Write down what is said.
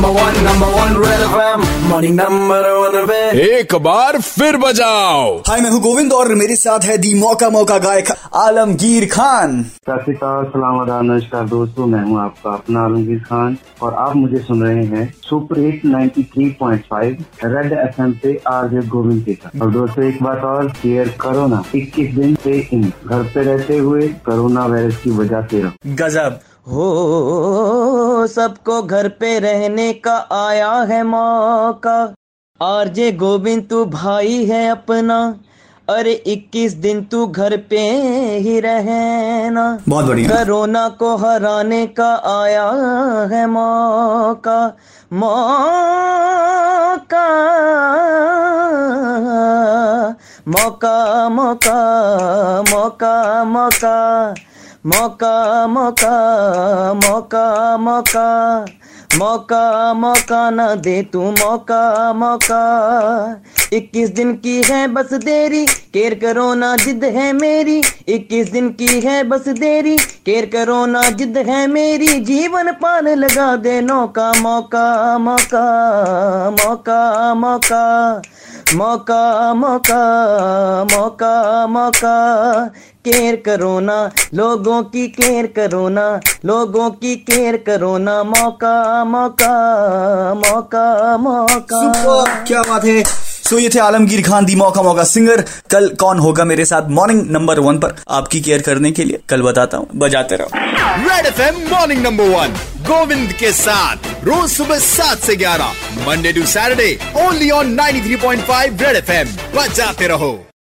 morning, number one, number one, Red FM. Morning, number one, एक बार फिर बजाओ। हाय मैं हूँ गोविंद और मेरे साथ है दी मौका मौका गायक आलमगीर खान। सत श्रीकाल सलाम नमस्कार दोस्तों मैं हूँ आपका अपना आलमगीर खान। और आप मुझे सुन रहे हैं सुपर हिट 93.5 रेड एफएम पे आरजे गोविंद के साथ। और दोस्तों एक बात और शेयर करो ना 21 दिन से इन घर पे रहते हुए कोरोना वायरस की वजह से रहो। गजब। हो सबको घर पे रहने का आया है मौका। आरजे गोविंद तू भाई है अपना। अरे 21 दिन तू घर पे ही रहना। बहुत बढ़िया। कोरोना को हराने का आया है मौका। मौका मौका मौका मौका मौका। मौका मौका मौका मौका मौका मौका ना दे तू मौका मौका। इक्कीस दिन की है बस देरी केयर करो ना जिद है मेरी, इक्कीस दिन की है बस देरी। केयर करो ना जिद है मेरी, जीवन पार लगा दे नौका, मौका मौका मौका मौका मौका मौका मौका मौका। केयर करो ना, लोगों की केयर करो ना, लोगों की केयर करो ना, मौका मौका मौका मौका। क्या बात है? सो ये थे आलमगीर खान दी मौका मौका सिंगर कल कौन होगा मेरे साथ मॉर्निंग नंबर वन पर। आपकी केयर करने के लिए कल बताता हूँ। बजाते रहो। Red F M morning number one Govind के साथ। रोज सुबह सात से ग्यारह Monday to Saturday only on 93.5 red F M बजाते रहो।